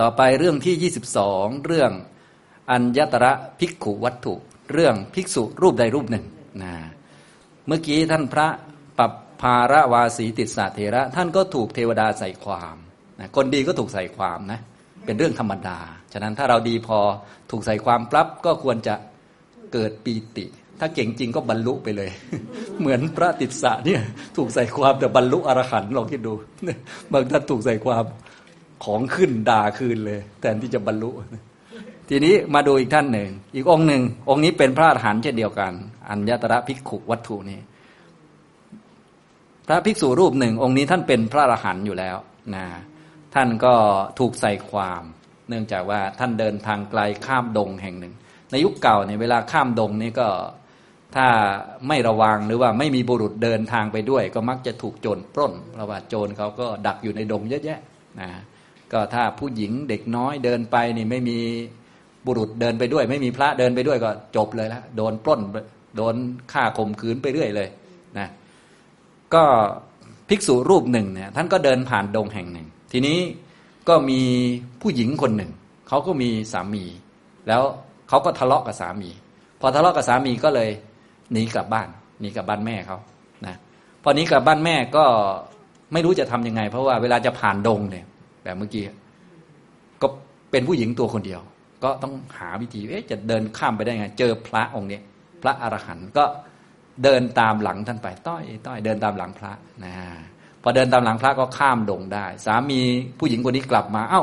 ต่อไปเรื่องที่ยี่สิบสองเรื่องอัญญตระภิกขุวัตถุ เรื่องภิกษุรูปใดรูปหนึ่งนะเมื่อกี้ท่านพระปัปภารวาสีติสาเทระ ท่านก็ถูกเทวดาใส่ความนะคนดีก็ถูกใส่ความนะเป็นเรื่องธรรมดา ฉะนั้นถ้าเราดีพอถูกใส่ความปรับก็ควรจะเกิดปีติ ถ้าเก่งจริงก็บรรลุไปเลย เหมือนพระติสสะเนี่ยถูกใส่ความแต่บรรลุอรหันต์ลองคิดดู บางท่านถูกใส่ความ ของขึ้นด่าคืนเลย แทนที่จะบรรลุ ทีนี้มาดูอีกท่านหนึ่ง อีกองค์หนึ่ง องค์นี้เป็นพระอรหันต์เช่นเดียวกัน อัญญตระภิกขุวัตถุนี้ พระภิกษุรูปหนึ่ง องค์นี้ท่านเป็นพระอรหันต์อยู่แล้วนะท่านก็ถูกใส่ความ เนื่องจากว่าท่านเดินทางไกลข้ามดงแห่งหนึ่ง ในยุคเก่าเนี่ยเวลาข้ามดงนี่ก็ถ้าไม่ระวังหรือว่าไม่มีบุรุษเดินทางไปด้วย ก็มักจะถูกโจรปล้นเพราะว่าโจรเขาก็ดักอยู่ในดงเยอะแยะนะ ก็ถ้าผู้หญิงเด็กน้อยเดินไปนี่ไม่มีบุรุษเดินไปด้วย ไม่มีพระเดินไปด้วยก็จบเลยละโดนปล้นโดนฆ่าข่มขืนไปเรื่อยเลยนะก็ภิกษุรูปหนึ่งเนี่ยท่านก็เดินผ่านดงแห่งหนึ่ง ทีนี้ก็มีผู้หญิงคนหนึ่งเขาก็มีสามี แล้วเขาก็ทะเลาะกับสามี พอทะเลาะกับสามีก็เลยหนีกลับบ้านหนีกลับบ้านแม่เขานะพอหนีกลับบ้านแม่ก็ไม่รู้จะทํำยังไง เพราะว่าเวลาจะผ่านดงเนี่ย แบบเมื่อกี้ก็เป็นผู้หญิงตัวคนเดียว ก็ต้องหาวิธีเอ๊ะจะเดินข้ามไปได้ไง เจอพระองค์นี้พระอรหันต์ก็เดินตามหลังท่านไป ต้อยต้อยเดินตามหลังพระนะพอเดินตามหลังพระก็ข้ามดงได้ สามีผู้หญิงคนนี้กลับมา เอา้า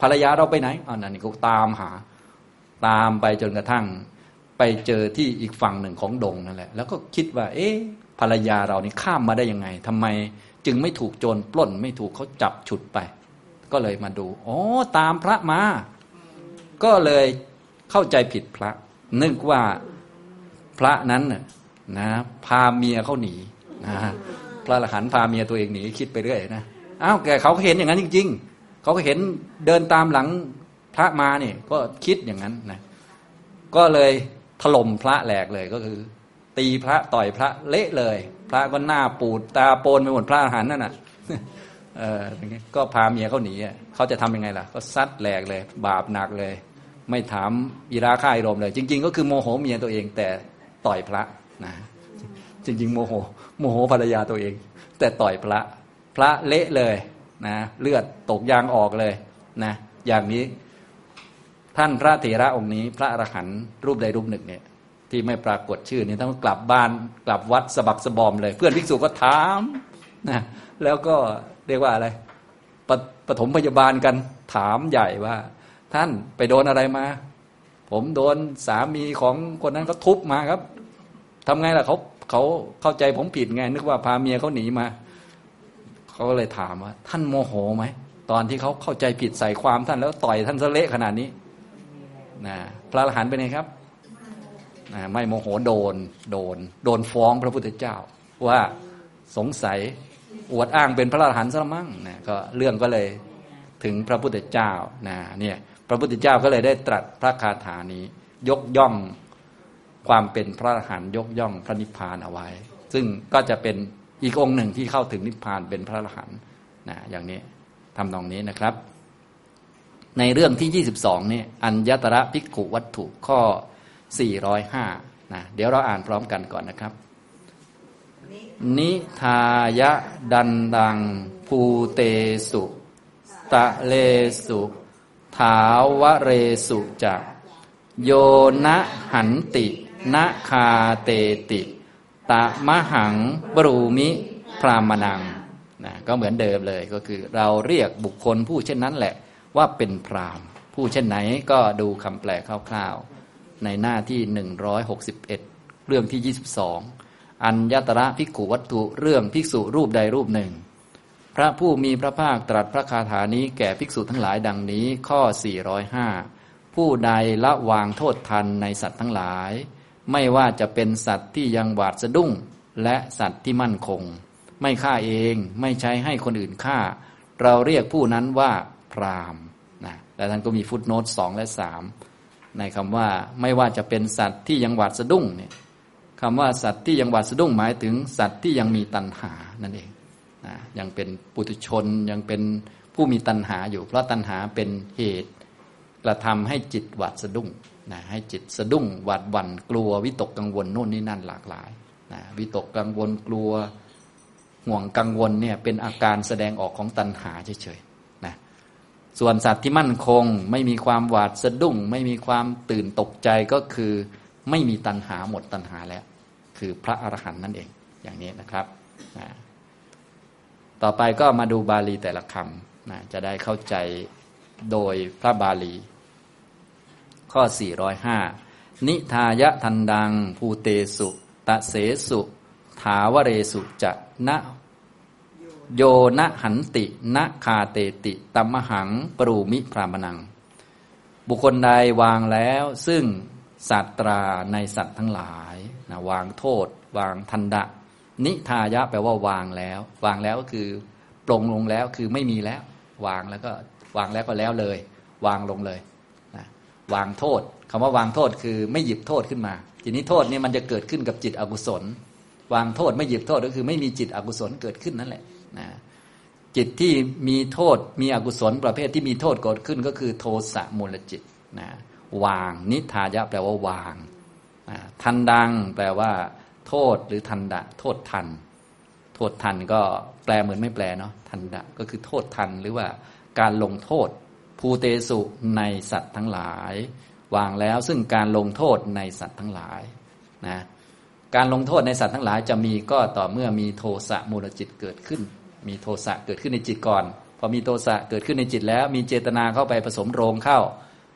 ภรรยาเราไปไหนอ๋อนั่นนี่ก็ตามหา ตามไปจนกระทั่ง ไปเจอที่อีกฝั่งหนึ่งของดงนั่นแหละ แล้วก็คิดว่า เอ๊ะภรรยาเรานี่ข้ามมาได้ยังไงทำไม จึงไม่ถูกโจรปล้นไม่ถูกเขาจับฉุดไป ก็เลยมาดูอ๋อตามพระมา ก็เลยเข้าใจผิดพระ นึกว่าพระนั้นนะพาเมียเขาหนีนะพระอรหันต์พาเมียตัวเองหนีคิดไปเรื่อยนะอ้าวแกเขาเห็นอย่างนั้นจริง ๆ เขาก็เห็นเดินตามหลังพระมาเนี่ยก็คิดอย่างนั้นนะก็เลยถล่มพระแหลกเลยก็คือ ตีพระต่อยพระเละเลย พระก็หน้าปูดตาโปนไปหมดพระอรหันนั่นน่ะ เออก็พาเมียเขาหนีเขาจะทำยังไงล่ะ ก็ซัดแหลกเลย บาปหนักเลย ไม่ถามอิราค่ายรมเลย จริง ๆ ก็คือโมโหเมียตัวเองแต่ต่อยพระนะจริง ๆ โมโห โมโหภรรยาตัวเอง แต่ต่อยพระ พระเละเลยนะเลือดตกยางออกเลยนะอย่างนี้ท่านพระเถระองค์นี้ พระอรหันต์รูปใดรูปหนึ่งเนี่ยที่ไม่ปรากฏชื่อนี่ต้องกลับบ้านกลับวัดสะบักสะบอมเลย เพื่อนภิกษุก็ถามนะแล้วก็เรียกว่าอะไรปปฐมพยาบาลกันถามใหญ่ว่า ท่านไปโดนอะไรมา ผมโดนสามีของคนนั้นเขาทุบมาครับทำไงล่ะเขาเขาเข้าใจผมผิดไง นึกว่าพาเมียเขาหนีมาเขาก็เลยถามว่า ท่านโมโหไหมตอนที่เขาเข้าใจผิดใส่ความท่านแล้วต่อยท่านสะเละขนาดนี้นะพระอรหันต์เป็นไงครับนะไม่โมโหโดนโดน โดนฟ้องพระพุทธเจ้า ว่าสงสัย อวดอ้างเป็นพระอรหันต์ซะมั่งนะก็เรื่องก็เลยถึงพระพุทธเจ้านะเนี่ยพระพุทธเจ้าก็เลยได้ตรัสพระคาถานี้ ยกย่องความเป็นพระอรหันต์ยกย่องพระนิพพานเอาไว้ ซึ่งก็จะเป็นอีกองค์หนึ่งที่เข้าถึงนิพพานเป็นพระอรหันต์นะอย่างนี้ทำนองนี้นะครับ ในเรื่องที่ 22นี่อัญญตระภิกขุวัตถุข้อ 405นะเดี๋ยวเราอ่านพร้อมกันก่อนนะครับ นิทายะดันดัง ภูเตสุ ตะเลสุ ถาวเรสุจะโยนะหันตินะคาเตติ ตะมะหังบรูมิพรามนังนะก็เหมือนเดิมเลยก็คือ เราเรียกบุคคลผู้เช่นนั้นแหละ ว่าเป็นพรามผู้เช่นไหนก็ดูคำแปลคร่าวๆ ในหน้าที่ 161 เรื่องที่ 22 อัญญตระภิกขุวัตถุเรื่องภิกษุรูปใดรูปหนึ่ง พระผู้มีพระภาคตรัสพระคาถานี้แก่ภิกษุทั้งหลายดังนี้ข้อ 405 ผู้ใดละวางโทษทันในสัตว์ทั้งหลาย ไม่ว่าจะเป็นสัตว์ที่ยังหวาดสะดุ้ง และสัตว์ที่มั่นคง ไม่ฆ่าเองไม่ใช้ให้คนอื่นฆ่า เราเรียกผู้นั้นว่าพรามนะแต่ท่านก็มีฟุตโนตสองและสามในคำว่าไม่ว่าจะเป็นสัตว์ที่ยังหวาดสะดุ้งเนี่ย คำว่าสัตว์ที่ยังหวาดสะดุ้งหมายถึงสัตว์ที่ยังมีตัณหานั่นเองนะยังเป็นปุถุชนยังเป็นผู้มีตัณหาอยู่ เพราะตัณหาเป็นเหตุกระทำให้จิตหวาดสะดุ้งนะให้จิตสะดุ้งหวาดหวั่นกลัววิตกกังวลโน่นนี่นั่นหลากหลายนะวิตกกังวลกลัวห่วงกังวลเนี่ยเป็นอาการแสดงออกของตัณหาเฉยๆนะส่วนสัตว์ที่มั่นคง ไม่มีความหวาดสะดุ้ง ไม่มีความตื่นตกใจก็คือ ไม่มีตัณหาหมดตัณหาแล้ว คือพระอรหันต์นั่นเองอย่างนี้นะครับนะต่อไปก็มาดูบาลีแต่ละคำนะจะได้เข้าใจโดยพระบาลี ข้อ 405 นิทายะทันดัง ภูเตสุตะเสสุ ถาวเรสุจะนะโยนะหันตินะคาเตติตัมหังปรูมิพรามนัง บุคคลใดวางแล้วซึ่งสัตราในสัตว์ทั้งหลาย นะวางโทษ วางทันดะ นิทายะแปลว่าวางแล้ว วางแล้วก็คือปลงลงแล้วคือไม่มีแล้ว วางแล้วก็วางแล้วก็แล้วเลย วางลงเลยนะวางโทษคำว่าวางโทษคือไม่หยิบโทษขึ้นมา ทีนี้โทษนี่มันจะเกิดขึ้นกับจิตอกุศล วางโทษไม่หยิบโทษก็คือไม่มีจิตอกุศลเกิดขึ้นนั่นแหละนะจิตที่มีโทษมีอกุศลประเภทที่มีโทษเกิดขึ้นก็คือโทสะมูลจิตนะวางนิทายะแปลว่าวาง ทันดังแปลว่า โทษหรือทันดะ โทษทัน โทษทันก็แปลเหมือนไม่แปลเนาะทันดะก็คือโทษทันหรือว่าการลงโทษ ภูเตสุในสัตว์ทั้งหลาย วางแล้วซึ่งการลงโทษในสัตว์ทั้งหลายนะการลงโทษในสัตว์ทั้งหลายจะมีก็ต่อเมื่อมีโทสะมูลจิตเกิดขึ้น มีโทสะเกิดขึ้นในจิตก่อน พอมีโทสะเกิดขึ้นในจิตแล้ว มีเจตนาเข้าไปผสมโรงเข้า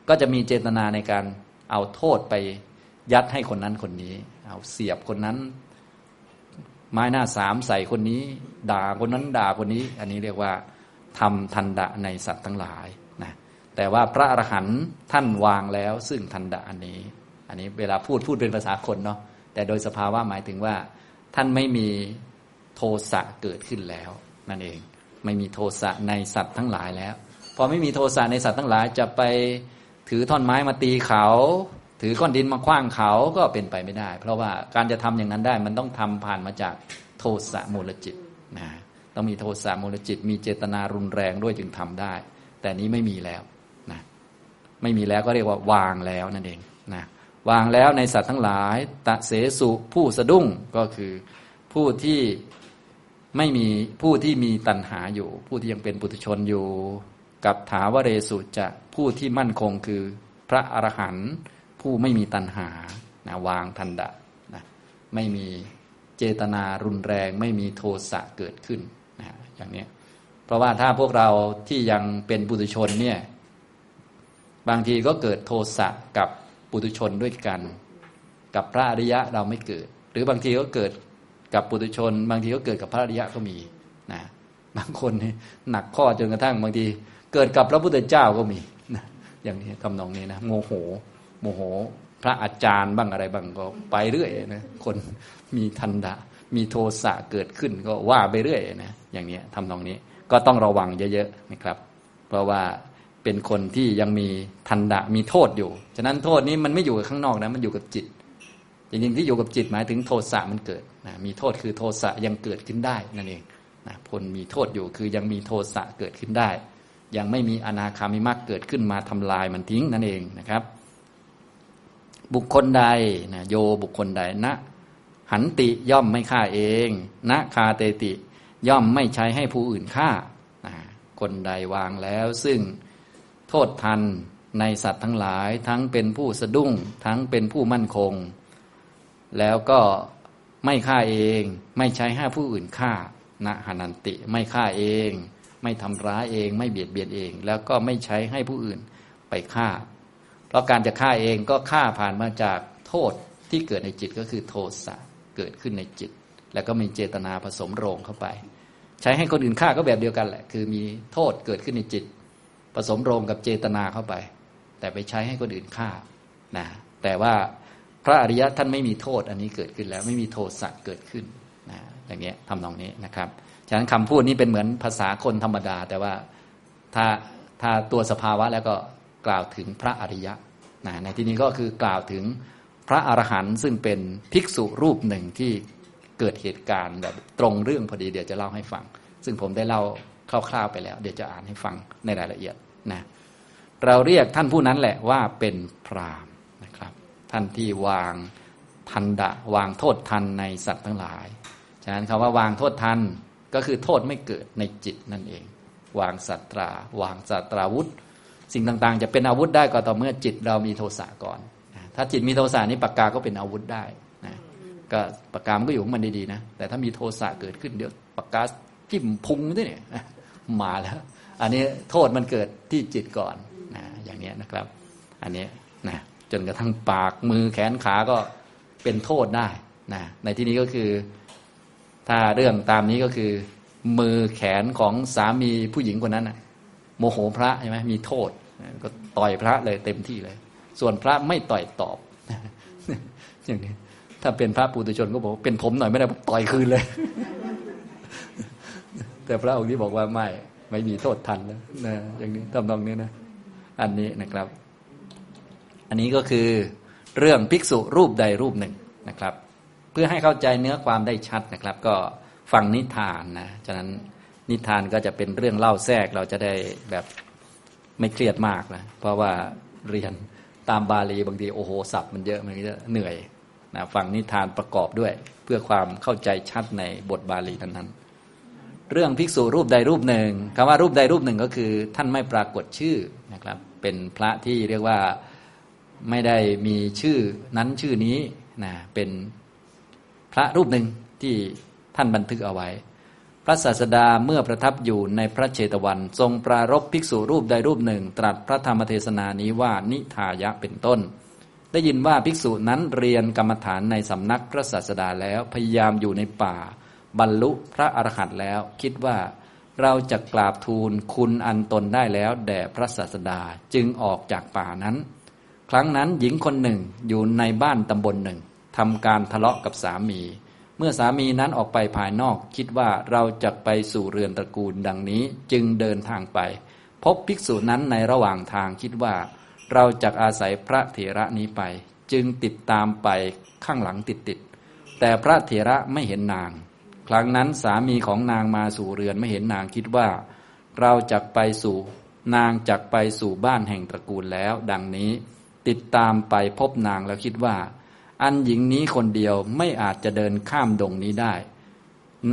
ก็จะมีเจตนาในการเอาโทษไป ยัดให้คนนั้นคนนี้ เอาเสียบคนนั้น ไม้หน้าสามใส่คนนี้ ด่าคนนั้นด่าคนนี้ อันนี้เรียกว่าทำทันดะในสัตว์ทั้งหลายนะแต่ว่าพระอรหันต์ท่านวางแล้ว ซึ่งทันดะอันนี้ อันนี้เวลาพูดพูดเป็นภาษาคนเนาะแต่โดยสภาวะหมายถึงว่า ท่านไม่มีโทสะเกิดขึ้นแล้ว นั่นเองไม่มีโทสะในสัตว์ทั้งหลายแล้วพอไม่มีโทสะในสัตว์ทั้งหลายจะไปถือท่อนไม้มาตีเขา ถือก้อนดินมาคว้างเขาก็เป็นไปไม่ได้ เพราะว่าการจะทำอย่างนั้นได้ มันต้องทำผ่านมาจากโทสะมูลจิตนะต้องมีโทสะมูลจิต มีเจตนารุนแรงด้วยจึงทำได้ แต่นี้ไม่มีแล้วนะไม่มีแล้วก็เรียกว่าวางแล้วนั่นเองนะวางแล้วในสัตว์ทั้งหลาย ตะเสสุผู้สะดุ้งก็คือผู้ที่ไม่มีผู้ที่มีตัณหาอยู่ ผู้ที่ยังเป็นปุถุชนอยู่ กับถาวเรสุจะผู้ที่มั่นคงคือพระอรหันต์ ผู้ไม่มีตัณหานะวางทันดะนะไม่มีเจตนารุนแรง ไม่มีโทสะเกิดขึ้นนะอย่างนี้เพราะว่าถ้าพวกเราที่ยังเป็นปุถุชนเนี่ยบางทีก็เกิดโทสะกับปุถุชนด้วยกัน กับพระอริยะเราไม่เกิด หรือบางทีก็เกิดกับปุถุชน บางทีก็เกิดกับพระอริยะก็มีนะบางคนนี่หนักข้อจนกระทั่งบางที เกิดกับพระพุทธเจ้าก็มีนะอย่างนี้คำนองนี้นะโมโห มโห พระอาจารย์บ้างอะไรบ้างก็ไปเรื่อยนะคนมีทันดะมีโทสะเกิดขึ้นก็ว่าไปเรื่อยนะอย่างนี้ทำนองนี้ก็ต้องระวังเยอะๆนะครับ เพราะว่าเป็นคนที่ยังมีทันดะมีโทษอยู่ ฉะนั้นโทษนี้มันไม่อยู่กับข้างนอกนะมันอยู่กับจิต จริงๆที่อยู่กับจิตหมายถึงโทสะมันเกิดนะมีโทษคือโทสะยังเกิดขึ้นได้นั่นเองนะคนมีโทษอยู่คือยังมีโทสะเกิดขึ้นได้ ยังไม่มีอนาคามิมักเกิดขึ้นมาทำลายมันทิ้งนั่นเองนะครับ บุคคลใดนะโยบุคคลใดนะ หันติย่อมไม่ฆ่าเองนะคาเตติ ย่อมไม่ใช้ให้ผู้อื่นฆ่าคนใดวางแล้วซึ่งโทษทันในสัตว์ทั้งหลาย ทั้งเป็นผู้สะดุ้งทั้งเป็นผู้มั่นคง แล้วก็ไม่ฆ่าเองไม่ใช้ให้ผู้อื่นฆ่านะหันันติไม่ฆ่าเอง ไม่ทำร้ายเอง ไม่เบียดเบียนเอง แล้วก็ไม่ใช้ให้ผู้อื่นไปฆ่า เพราะการจะฆ่าเองก็ฆ่าผ่านมาจากโทษที่เกิดในจิตก็คือโทสะเกิดขึ้นในจิต แล้วก็มีเจตนาผสมโรงเข้าไป ใช้ให้คนอื่นฆ่าก็แบบเดียวกันแหละ คือมีโทษเกิดขึ้นในจิต ผสมโรงกับเจตนาเข้าไป แต่ไปใช้ให้คนอื่นฆ่านะแต่ว่าพระอริยะท่านไม่มีโทษอันนี้เกิดขึ้นแล้วไม่มีโทสะเกิดขึ้นนะอย่างนี้ยทำนองนี้นะครับฉะนั้นคำพูดนี้เป็นเหมือนภาษาคนธรรมดา แต่ว่าถ้าถ้าตัวสภาวะแล้วก็ กล่าวถึงพระอริยะนะในที่นี้ก็คือกล่าวถึงพระอรหันต์ซึ่งเป็นภิกษุรูปหนึ่งที่เกิดเหตุการณ์แบบตรงเรื่องพอดีเดี๋ยวจะเล่าให้ฟัง ซึ่งผมได้เล่าคร่าวๆไปแล้ว เดี๋ยวจะอ่านให้ฟังในรายละเอียดนะเราเรียกท่านผู้นั้นแหละว่าเป็นพรามนะครับ ท่านที่วางทันดะวางโทษทันในสัตว์ทั้งหลาย ฉะนั้นคำว่าวางโทษทันก็คือโทษไม่เกิดในจิตนั่นเอง วางสัตราวางสัตราวุธ สิ่งต่างๆ จะเป็นอาวุธได้ก็ต่อเมื่อจิตเรามีโทสะก่อนถ้าจิตมีโทสะนี่ปากกาก็เป็นอาวุธได้นะก็ปากกามันก็อยู่ของมันดีๆนะแต่ถ้ามีโทสะเกิดขึ้นเดี๋ยวปากกาจิ้มพุงด้วยเนี่ยมาแล้ว อันนี้โทษมันเกิดที่จิตก่อนนะอย่างนี้นะครับ อันนี้นะจนกระทั่งปากมือแขนขาก็เป็นโทษได้นะในที่นี้ก็คือ ถ้าเรื่องตามนี้ก็คือ มือแขนของสามีผู้หญิงคนนั้นนะ โมโหพระใช่ไหมมีโทษ ก็ต่อยพระเลยเต็มที่เลย ส่วนพระไม่ต่อยตอบ อย่างนี้ ถ้าเป็นพระปุถุชนก็บอกเป็นผมหน่อยไม่ได้ต่อยคืนเลย แต่พระองค์นี้บอกว่าไม่ไม่มีโทษทันแล้วนะอย่างนี้ทำนองนี้นะ อันนี้นะครับ อันนี้ก็คือเรื่องภิกษุรูปใดรูปหนึ่งนะครับ เพื่อให้เข้าใจเนื้อความได้ชัดนะครับ ก็ฟังนิทานนะฉะนั้น นิทานก็จะเป็นเรื่องเล่าแทรกเราจะได้แบบไม่เครียดมากนะเพราะว่าเรียนตามบาลีบางทีโอ้โหศัพท์มันเยอะมันก็เหนื่อยนะฟังนิทานประกอบด้วย เพื่อความเข้าใจชัดในบทบาลีนั้นๆ เรื่องภิกษุรูปใดรูปหนึ่งคำว่ารูปใดรูปหนึ่งก็คือท่านไม่ปรากฏชื่อนะครับ เป็นพระที่เรียกว่าไม่ได้มีชื่อนั้นชื่อนี้นะเป็นพระรูปหนึ่งที่ท่านบันทึกเอาไว้ พระศาสดาเมื่อประทับอยู่ในพระเชตวัน ทรงปรารบภิกษุรูปใดรูปหนึ่ง ตรัสพระธรรมเทศนานี้ว่านิทายะเป็นต้น ได้ยินว่าภิกษุนั้นเรียนกรรมฐานในสำนักพระศาสดาแล้วพยายามอยู่ในป่า บรรลุพระอรหันต์แล้ว คิดว่าเราจะกราบทูลคุณอันตนได้แล้ว แด่พระศาสดาจึงออกจากป่านั้น ครั้งนั้นหญิงคนหนึ่งอยู่ในบ้านตำบลหนึ่งทำการทะเลาะกับสามี เมื่อสามีนั้นออกไปภายนอก คิดว่าเราจะไปสู่เรือนตระกูลดังนี้จึงเดินทางไป พบภิกษุนั้นในระหว่างทางคิดว่า เราจะอาศัยพระเถระนี้ไป จึงติดตามไปข้างหลังติดติดแต่พระเถระไม่เห็นนาง ครั้งนั้นสามีของนางมาสู่เรือนไม่เห็นนางคิดว่า เราจะไปสู่นางจะไปสู่บ้านแห่งตระกูลแล้ว ดังนี้ ติดตามไปพบนางแล้วคิดว่า อันหญิงนี้คนเดียวไม่อาจจะเดินข้ามดงนี้ได้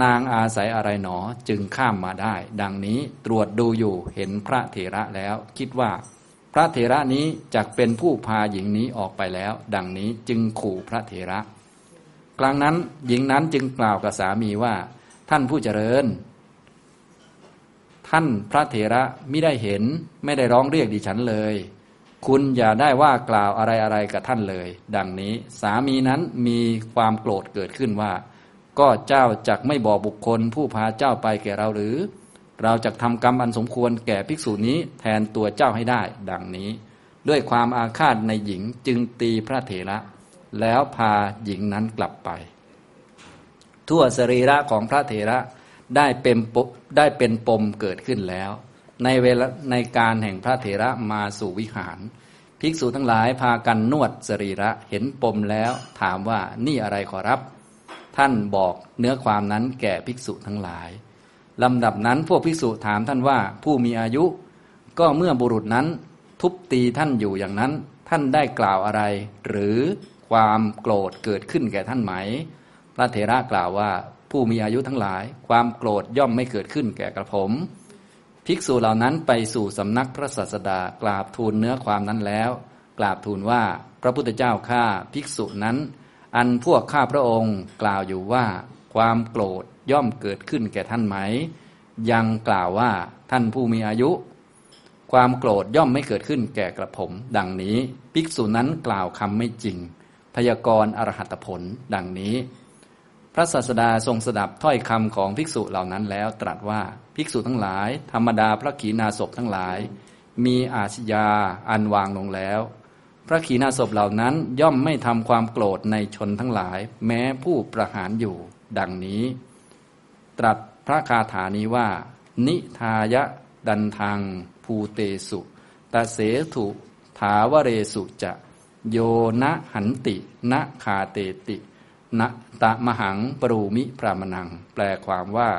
นางอาศัยอะไรหนอจึงข้ามมาได้ ดังนี้ตรวจดูอยู่เห็นพระเถระแล้ว คิดว่า พระเถระนี้จะเป็นผู้พาหญิงนี้ออกไปแล้ว ดังนี้จึงขู่พระเถระ กลางนั้นหญิงนั้นจึงกล่าวกับสามีว่า ท่านผู้เจริญ ท่านพระเถระไม่ได้เห็นไม่ได้ร้องเรียกดิฉันเลย คุณอย่าได้ว่ากล่าวอะไรอะไรกับท่านเลย ดังนี้สามีนั้นมีความโกรธเกิดขึ้นว่า ก็เจ้าจักไม่บอกบุคคล ผู้พาเจ้าไปแก่เราหรือ เราจะทำกรรมอันสมควรแก่ภิกษุนี้แทนตัวเจ้าให้ได้ ดังนี้ ด้วยความอาฆาตในหญิงจึงตีพระเถระ แล้วพาหญิงนั้นกลับไป ทั่วสรีระของพระเถระได้เป็นได้เป็นปมเกิดขึ้นแล้ว ในเวลาในการแห่งพระเถระมาสู่วิหาร ภิกษุทั้งหลายพากันนวดสรีระเห็นปมแล้วถามว่านี่อะไรขอรับ ท่านบอกเนื้อความนั้นแก่ภิกษุทั้งหลายลำดับนั้นพวกภิกษุถามท่านว่าผู้มีอายุ ก็เมื่อบุรุษนั้นทุบตีท่านอยู่อย่างนั้น ท่านได้กล่าวอะไร หรือความโกรธเกิดขึ้นแก่ท่านไหม พระเถระกล่าวว่าผู้มีอายุทั้งหลาย ความโกรธย่อมไม่เกิดขึ้นแก่กระผม ภิกษุเหล่านั้นไปสู่สำนักพระศาสดากราบทูลเนื้อความนั้นแล้ว กราบทูลว่าพระพุทธเจ้าข้าภิกษุนั้น อันพวกข้าพระองค์กล่าวอยู่ว่า ความโกรธย่อมเกิดขึ้นแก่ท่านไหม ยังกล่าวว่าท่านผู้มีอายุ ความโกรธย่อมไม่เกิดขึ้นแก่กระผม ดังนี้ ภิกษุนั้นกล่าวคำไม่จริง พยากรณ์อรหัตผล ดังนี้ พระศาสดาทรงสดับถ้อยคำของภิกษุเหล่านั้นแล้ว ตรัสว่าภิกษุทั้งหลาย ธรรมดาพระขีณาสพทั้งหลาย มีอาชญาอันวางลงแล้ว พระขีณาสพเหล่านั้นย่อมไม่ทำความโกรธในชนทั้งหลาย แม้ผู้ประหารอยู่ดังนี้ ตรัสพระคาถานี้ว่า นิทายะดันทางภูเตสุตาเสถุถาวเรสุจะ โยนะหันตินะคาเตติ นะตะมหังปรูมิพรามนัง แปลความว่า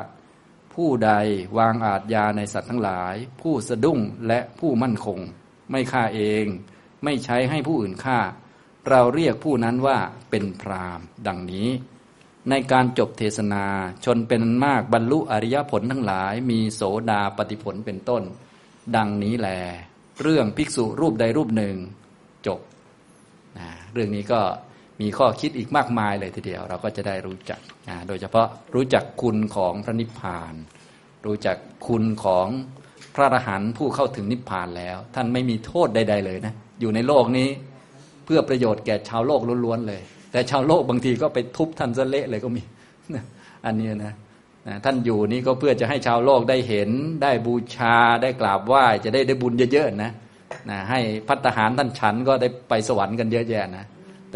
ผู้ใดวางอาทยาในสัตว์ทั้งหลาย ผู้สะดุ้งและผู้มั่นคง ไม่ฆ่าเอง ไม่ใช้ให้ผู้อื่นฆ่า เราเรียกผู้นั้นว่าเป็นพรามดังนี้ ในการจบเทศนาชนเป็นมากบรรลุอริยผลทั้งหลาย มีโสดาปฏิผลเป็นต้น ดังนี้แลเรื่องภิกษุรูปใดรูปหนึ่งจบนะเรื่องนี้ก็ มีข้อคิดอีกมากมายเลยทีเดียว เราก็จะได้รู้จักนะโดยเฉพาะรู้จักคุณของพระนิพพาน รู้จักคุณของพระอรหันต์ผู้เข้าถึงนิพพานแล้ว ท่านไม่มีโทษใด ๆ เลยนะอยู่ในโลกนี้เพื่อประโยชน์แก่ชาวโลกล้วนๆเลย แต่ชาวโลกบางทีก็ไปทุบท่านซะเละเลยก็มีอันนี้นะท่านอยู่นี่ก็เพื่อจะให้ชาวโลกได้เห็นได้บูชาได้กราบไหว้จะได้ได้บุญเยอะๆนะนะให้พัฒหารท่านฉันก็ได้ไปสวรรค์กันเยอะแยะนะ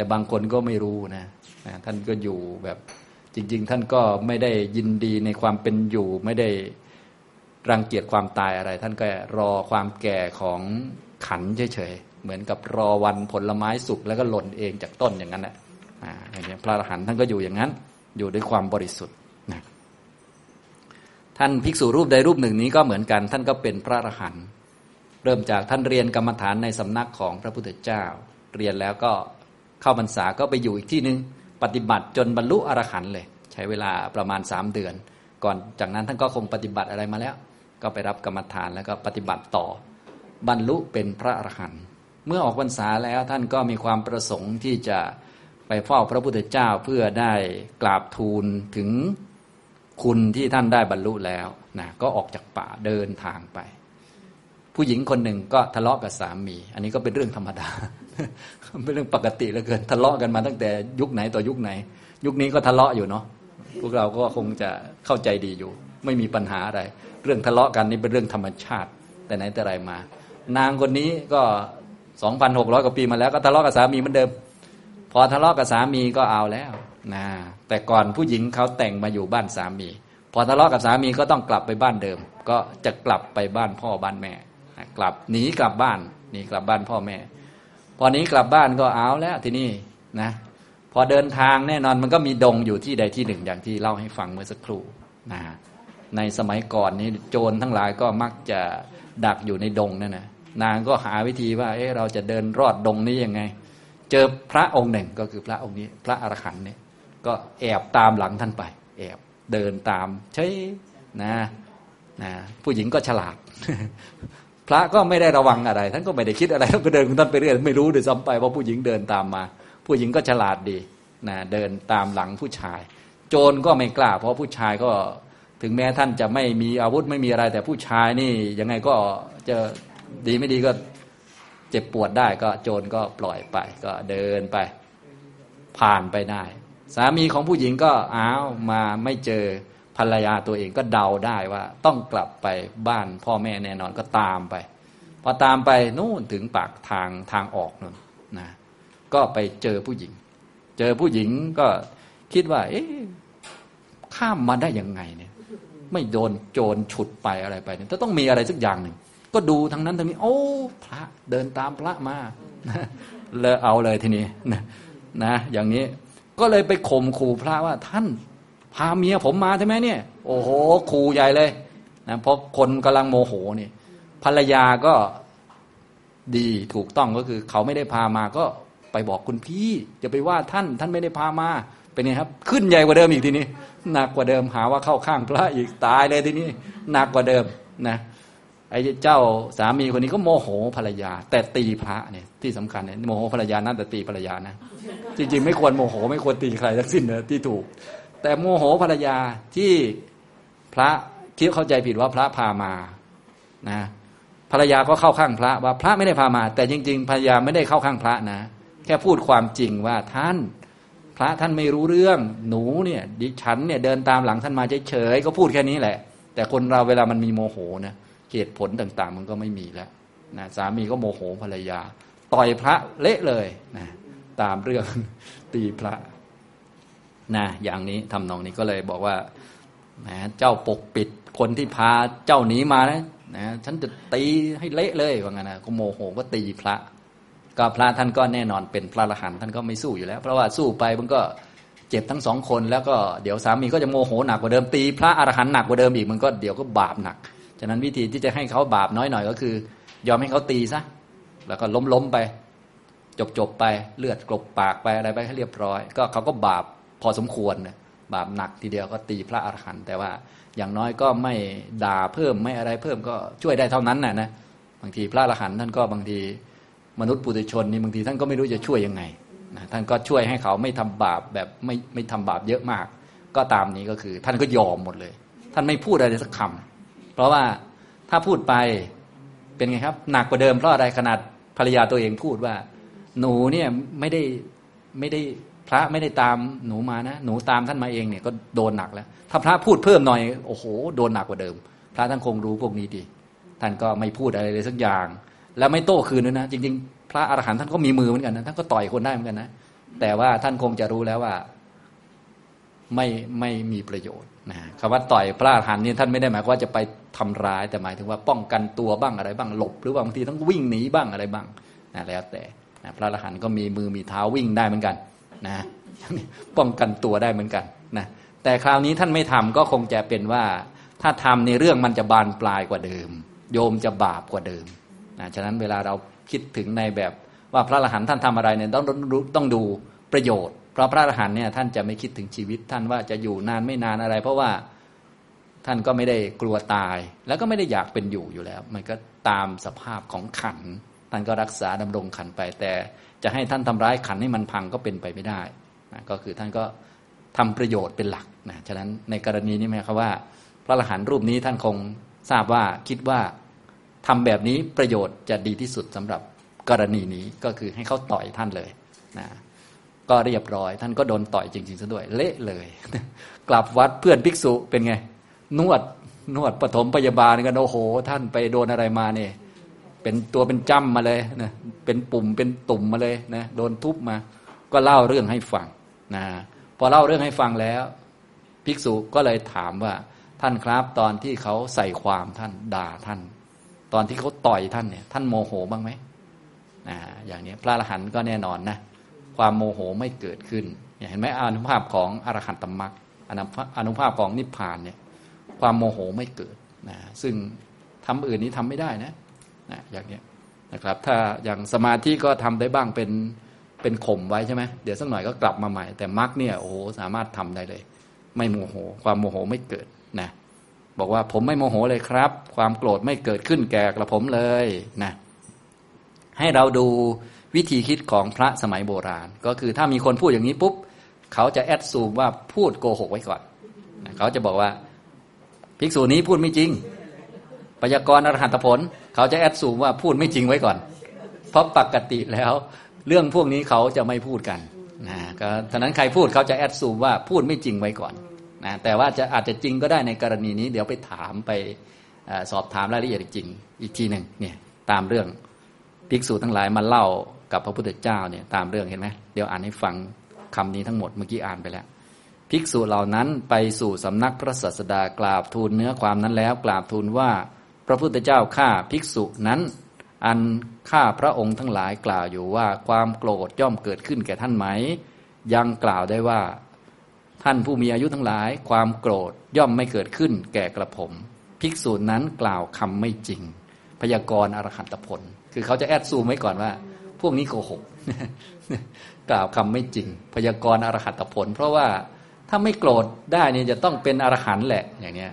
แต่บางคนก็ไม่รู้นะนะท่านก็อยู่แบบจริง ๆ ท่านก็ไม่ได้ยินดีในความเป็นอยู่ ไม่ได้รังเกียจความตายอะไร ท่านก็รอความแก่ของขันเฉยๆเหมือนกับรอวันผลไม้สุกแล้วก็หล่นเองจากต้นอย่างนั้นแหละอย่างนี้พระอรหันต์ท่านก็อยู่อย่างนั้น อยู่ด้วยความบริสุทธิ์นะท่านภิกษุรูปใดรูปหนึ่งนี้ก็เหมือนกัน ท่านก็เป็นพระอรหันต์เริ่มจากท่านเรียนกรรมฐานในสำนักของพระพุทธเจ้า เรียนแล้วก็ เข้าพรรษาก็ไปอยู่อีกที่หนึ่งปฏิบัติจนบรรลุอรหันต์เลย ใช้เวลาประมาณสามเดือน ก่อนจากนั้นท่านก็คงปฏิบัติอะไรมาแล้ว ก็ไปรับกรรมฐานแล้วก็ปฏิบัติต่อบรรลุเป็นพระอรหันต์เมื่อออกพรรษาแล้วท่านก็มีความประสงค์ที่จะไปเฝ้าพระพุทธเจ้าเพื่อได้กราบทูลถึงคุณที่ท่านได้บรรลุแล้วนะก็ออกจากป่าเดินทางไป ผู้หญิงคนหนึ่งก็ทะเลาะกับสามี อันนี้ก็เป็นเรื่องธรรมดา เป็นเรื่องปกติเหลือเกินทะเลาะกันมาตั้งแต่ยุคไหนต่อยุคไหน ยุคนี้ก็ทะเลาะอยู่เนาะพวกเราก็คงจะเข้าใจดีอยู่ ไม่มีปัญหาอะไร เรื่องทะเลาะกันนี่เป็นเรื่องธรรมชาติ แต่ไหนแต่ไรมา นางคนนี้ก็สองพันหกร้อยกว่าปีมาแล้วก็ทะเลาะกับสามีเหมือนเดิม พอทะเลาะกับสามีก็เอาแล้วนะแต่ก่อนผู้หญิงเขาแต่งมาอยู่บ้านสามี พอทะเลาะกับสามีก็ต้องกลับไปบ้านเดิม ก็จะกลับไปบ้านพ่อบ้านแม่ กลับหนีกลับบ้านหนีกลับบ้านพ่อแม่ พอนี้กลับบ้านก็เอาแล้วทีนี้นะพอเดินทางแน่นอนมันก็มีดงอยู่ที่ใดที่หนึ่งอย่างที่เล่าให้ฟังเมื่อสักครู่นะในสมัยก่อนนี้โจรทั้งหลายก็มักจะดักอยู่ในดงนั่นนะนางก็หาวิธีว่า เอ๊ะเราจะเดินรอดดงนี้ยังไง เจอพระองค์หนึ่งก็คือพระองค์นี้ พระอรหันต์นี่ก็แอบตามหลังท่านไป แอบเดินตามใช่นะนะผู้หญิงก็ฉลาด พระก็ไม่ได้ระวังอะไร ท่านก็ไม่ได้คิดอะไรท่านก็เดินของท่านไปเรื่อยไม่รู้ด้วยซ้ำไปว่าผู้หญิงเดินตามมา ผู้หญิงก็ฉลาดดีนะเดินตามหลังผู้ชาย โจรก็ไม่กล้า เพราะผู้ชายก็ถึงแม้ท่านจะไม่มีอาวุธไม่มีอะไร แต่ผู้ชายนี่ยังไงก็จะดีไม่ดีก็เจ็บปวดได้ก็โจรก็ปล่อยไป ก็เดินไป ผ่านไปได้ สามีของผู้หญิงก็อ้าวมาไม่เจอ ภรรยาตัวเองก็เดาได้ว่า ต้องกลับไปบ้านพ่อแม่แน่นอนก็ตามไป พอตามไปนู่นถึงปากทางทางออกนู่นนะก็ไปเจอผู้หญิง เจอผู้หญิงก็คิดว่า เอ๊ะข้ามมาได้ยังไงเนี่ย ไม่โดนโจรฉุดไปอะไรไปเนี่ยต้องมีอะไรสักอย่างหนึ่งก็ดูทางนั้นทางนี้ โอ้พระเดินตามพระมาเลยเอาเลยทีนี้นะนะอย่างนี้ก็เลยไปข่มขู่พระว่าท่าน พาเมียผมมาใช่ไหมเนี่ย โอ้โหขู่ใหญ่เลยนะเพราะคนกำลังโมโหนี่ภรรยาก็ดีถูกต้องก็คือ เขาไม่ได้พามาก็ไปบอกคุณพี่จะไปว่าท่าน ท่านไม่ได้พามาเป็นไงครับ ขึ้นใหญ่กว่าเดิมอีกทีนี้หนักกว่าเดิมหาว่าเข้าข้างพระอีกตายเลยทีนี้หนักกว่าเดิมนะไอ้เจ้าสามีคนนี้ก็โมโหภรรยา แต่ตีพระเนี่ยที่สำคัญเนี่ยโมโหภรรยานั่นแต่ตีภรรยานะ จริงๆ ไม่ควรโมโห ไม่ควรตีใครทั้งสิ้นนะที่ถูก แต่โมโหภรรยาที่พระคิดเข้าใจผิดว่าพระพามานะภรรยาก็เข้าข้างพระว่าพระไม่ได้พามา แต่จริง ๆภรรยาไม่ได้เข้าข้างพระนะ แค่พูดความจริงว่าท่าน พระท่านไม่รู้เรื่องหนูเนี่ยดิฉันเนี่ยเดินตามหลังท่านมาเฉยๆก็พูดแค่นี้แหละ แต่คนเราเวลามันมีโมโหนะเหตุผลต่างๆ มันก็ไม่มีแล้วนะสามีก็โมโหภรรยา ต่อยพระเละเลยนะตามเรื่องตีพระ นะอย่างนี้ทำนองนี้ก็เลยบอกว่านะเจ้าปกปิดคนที่พาเจ้าหนีมานะนะฉันจะตีให้เละเลยว่างั้นนะก็โมโหก็ตีพระ ก็พระท่านก็แน่นอนเป็นพระอรหันต์ท่านก็ไม่สู้อยู่แล้ว เพราะว่าสู้ไปมันก็เจ็บทั้งสองคนแล้วก็เดี๋ยวสามีก็จะโมโหหนักกว่าเดิมตี พระอรหันต์หนักกว่าเดิมอีกมันก็เดี๋ยวก็บาปหนัก ฉะนั้นวิธีที่จะให้เขาบาปน้อยหน่อยก็คือ ยอมให้เขาตีซะแล้วก็ล้มล้มไป จบจบไปเลือดกลบปากไปอะไรไปให้เรียบร้อย ก็เขาก็บาป พอสมควรนะบาปหนักทีเดียวก็ตีพระอรหันต์แต่ว่าอย่างน้อยก็ไม่ด่าเพิ่มไม่อะไรเพิ่มก็ช่วยได้เท่านั้นนะนะบางทีพระอรหันต์ท่านก็บางทีมนุษย์ปุถุชนนี่บางทีท่านก็ไม่รู้จะช่วยยังไงนะท่านก็ช่วยให้เขาไม่ทำบาปแบบไม่ไม่ทำบาปเยอะมาก ก็ตามนี้ก็คือ ท่านก็ยอมหมดเลย ท่านไม่พูดอะไรสักคำเพราะว่าถ้าพูดไปเป็นไงครับ หนักกว่าเดิมเพราะอะไรขนาดภรรยาตัวเองพูดว่า หนูเนี่ยไม่ได้ไม่ได้ พระไม่ได้ตามหนูมานะ หนูตามท่านมาเองเนี่ยก็โดนหนักแล้ว ถ้าพระพูดเพิ่มหน่อยโอ้โหโดนหนักกว่าเดิม พระท่านคงรู้พวกนี้ดีท่านก็ไม่พูดอะไรเลยสักอย่าง แล้วไม่โต้คืนด้วยนะ จริง ๆ พระอรหันต์ท่านก็มีมือเหมือนกันนะท่านก็ต่อยคนได้เหมือนกันนะแต่ว่าท่านคงจะรู้แล้วว่า ไม่ไม่มีประโยชน์นะคำว่าต่อยพระอรหันต์นี่ท่านไม่ได้หมายว่าจะไปทำร้ายแต่หมายถึงว่าป้องกันตัวบ้างอะไรบ้างหลบ หรือว่าบางทีต้องวิ่งหนีบ้างอะไรบ้างนะแล้วแต่นะพระอรหันต์ก็มีมือมีเท้าวิ่งได้เหมือนกัน นะป้องกันตัวได้เหมือนกันนะแต่คราวนี้ท่านไม่ทำก็คงจะเป็นว่า ถ้าทำในเรื่องมันจะบานปลายกว่าเดิม โยมจะบาปกว่าเดิมนะฉะนั้นเวลาเราคิดถึงในแบบว่าพระอรหันต์ท่านทำอะไรเนี่ยต้องรู้ต้องดูประโยชน์ เพราะพระอรหันต์เนี่ยท่านจะไม่คิดถึงชีวิตท่านว่าจะอยู่นานไม่นานอะไร เพราะว่าท่านก็ไม่ได้กลัวตาย แล้วก็ไม่ได้อยากเป็นอยู่อยู่แล้ว มันก็ตามสภาพของขันท่านก็รักษาดำรงขันไปแต่ จะให้ท่านทำร้ายขันให้มันพังก็เป็นไปไม่ได้นะก็คือท่านก็ทำประโยชน์เป็นหลักนะฉะนั้นในกรณีนี้หมายความว่า พระอรหันต์รูปนี้ท่านคงทราบว่าคิดว่าทำแบบนี้ประโยชน์จะดีที่สุดสำหรับกรณีนี้ก็คือให้เขาต่อยท่านเลยนะก็เรียบร้อย ท่านก็โดนต่อยจริงๆซะด้วย เละเลย กลับวัดเพื่อนภิกษุเป็นไง นวดนวดปฐมพยาบาลกันโอ้โห ท่านไปโดนอะไรมาเนี่ย เป็นตัวเป็นจ้ำมาเลยนะเป็นปุ่มเป็นตุ่มมาเลยนะโดนทุบมา ก็เล่าเรื่องให้ฟังนะพอเล่าเรื่องให้ฟังแล้ว ภิกษุก็เลยถามว่า ท่านครับตอนที่เขาใส่ความท่านด่าท่าน ตอนที่เขาต่อยท่านเนี่ย ท่านโมโหบ้างไหมนะอย่างนี้พระอรหันต์ก็แน่นอนนะความโมโหไม่เกิดขึ้นเห็นไหมอนุภาพของอรหันตมรรคอนุภาพของนิพพานเนี่ย ความโมโหไม่เกิดนะซึ่งทำอื่นนี้ทำไม่ได้นะ นะอย่างนี้นะครับ ถ้าอย่างสมาธิก็ทำได้บ้างเป็นเป็นข่มไว้ใช่ไหมเดี๋ยวสักหน่อยก็กลับมาใหม่ แต่มรรคเนี่ยโอ้โหสามารถทำได้เลย ไม่โมโห ความโมโหไม่เกิดนะบอกว่าผมไม่โมโหเลยครับ ความโกรธไม่เกิดขึ้นแก่กระผมเลยนะให้เราดูวิธีคิดของพระสมัยโบราณ ก็คือถ้ามีคนพูดอย่างนี้ปุ๊บ เขาจะแอดซูมว่าพูดโกหกไว้ก่อน เขาจะบอกว่า ภิกษุนี้พูดไม่จริง พยากรณ์อรหัตผล เขาจะแอดซูมว่าพูดไม่จริงไว้ก่อน เพราะปกติแล้ว เรื่องพวกนี้เขาจะไม่พูดกันนะก็ฉะนั้นใครพูดเขาจะแอดซูมว่าพูดไม่จริงไว้ก่อนนะแต่ว่าจะอาจจะจริงก็ได้ในกรณีนี้ เดี๋ยวไปถามไปสอบถามรายละเอียดจริง อีกทีหนึ่งเนี่ยตามเรื่องภิกษุทั้งหลายมาเล่ากับพระพุทธเจ้าเนี่ยตามเรื่องเห็นไหมเดี๋ยวอ่านให้ฟังคำนี้ทั้งหมดเมื่อกี้อ่านไปแล้ว ภิกษุเหล่านั้นไปสู่สำนักพระศาสดากราบทูลเนื้อความนั้นแล้วกราบทูลว่า ระพุทธเจ้าข้าภิกษุนั้น อันข้าพระองค์ทั้งหลายกล่าวอยู่ว่าความโกรธย่อมเกิดขึ้นแก่ท่านไหม ยังกล่าวได้ว่า ท่านผู้มีอายุทั้งหลาย ความโกรธย่อมไม่เกิดขึ้นแก่กระผม ภิกษุนั้นกล่าวคำไม่จริง พยากรณ์อรหันตผล คือเขาจะแอดซูมไว้ก่อนว่า พวกนี้โกหกกล่าวคำไม่จริง พยากรณ์อรหัตผล เพราะว่าถ้าไม่โกรธได้เนี่ยจะต้องเป็นอรหันต์แหละ อย่างเนี้ย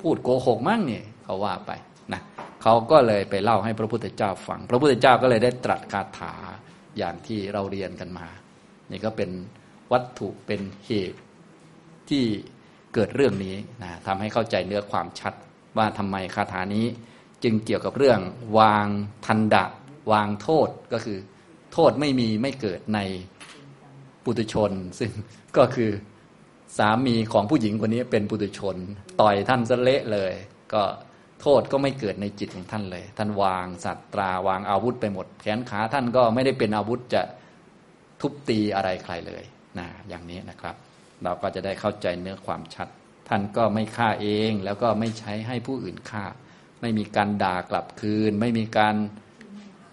พูดโกหกมั่งเนี่ย เขาว่าไปนะเขาก็เลยไปเล่าให้พระพุทธเจ้าฟัง พระพุทธเจ้าก็เลยได้ตรัสคาถาอย่างที่เราเรียนกันมา นี่ก็เป็นวัตถุเป็นเหตุที่เกิดเรื่องนี้นะทำให้เข้าใจเนื้อความชัดว่าทำไมคาถานี้ จึงเกี่ยวกับเรื่องวางทันดะ วางโทษก็คือ โทษไม่มีไม่เกิดในปุถุชน ซึ่งก็คือสามีของผู้หญิงคนนี้เป็นปุถุชน ต่อยท่านซะเละเลย ก็ โทษก็ไม่เกิดในจิตของท่านเลย ท่านวางสัตราวางอาวุธไปหมด แขนขาท่านก็ไม่ได้เป็นอาวุธจะทุบตีอะไรใครเลยนะอย่างนี้นะครับ เราก็จะได้เข้าใจเนื้อความชัด ท่านก็ไม่ฆ่าเองแล้วก็ไม่ใช้ให้ผู้อื่นฆ่า ไม่มีการด่ากลับคืน ไม่มีการ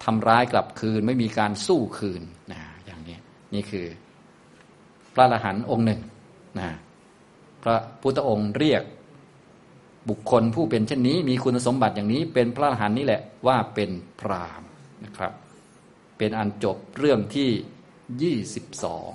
ทำร้ายกลับคืน ไม่มีการสู้คืนนะอย่างนี้นี่คือ พระอรหันต์องค์หนึ่งนะพระพุทธองค์เรียก บุคคลผู้เป็นเช่นนี้ มีคุณสมบัติอย่างนี้ เป็นพระอรหันต์นี่แหละว่าเป็นพรามนะครับ เป็นอันจบเรื่องที่ยี่สิบสอง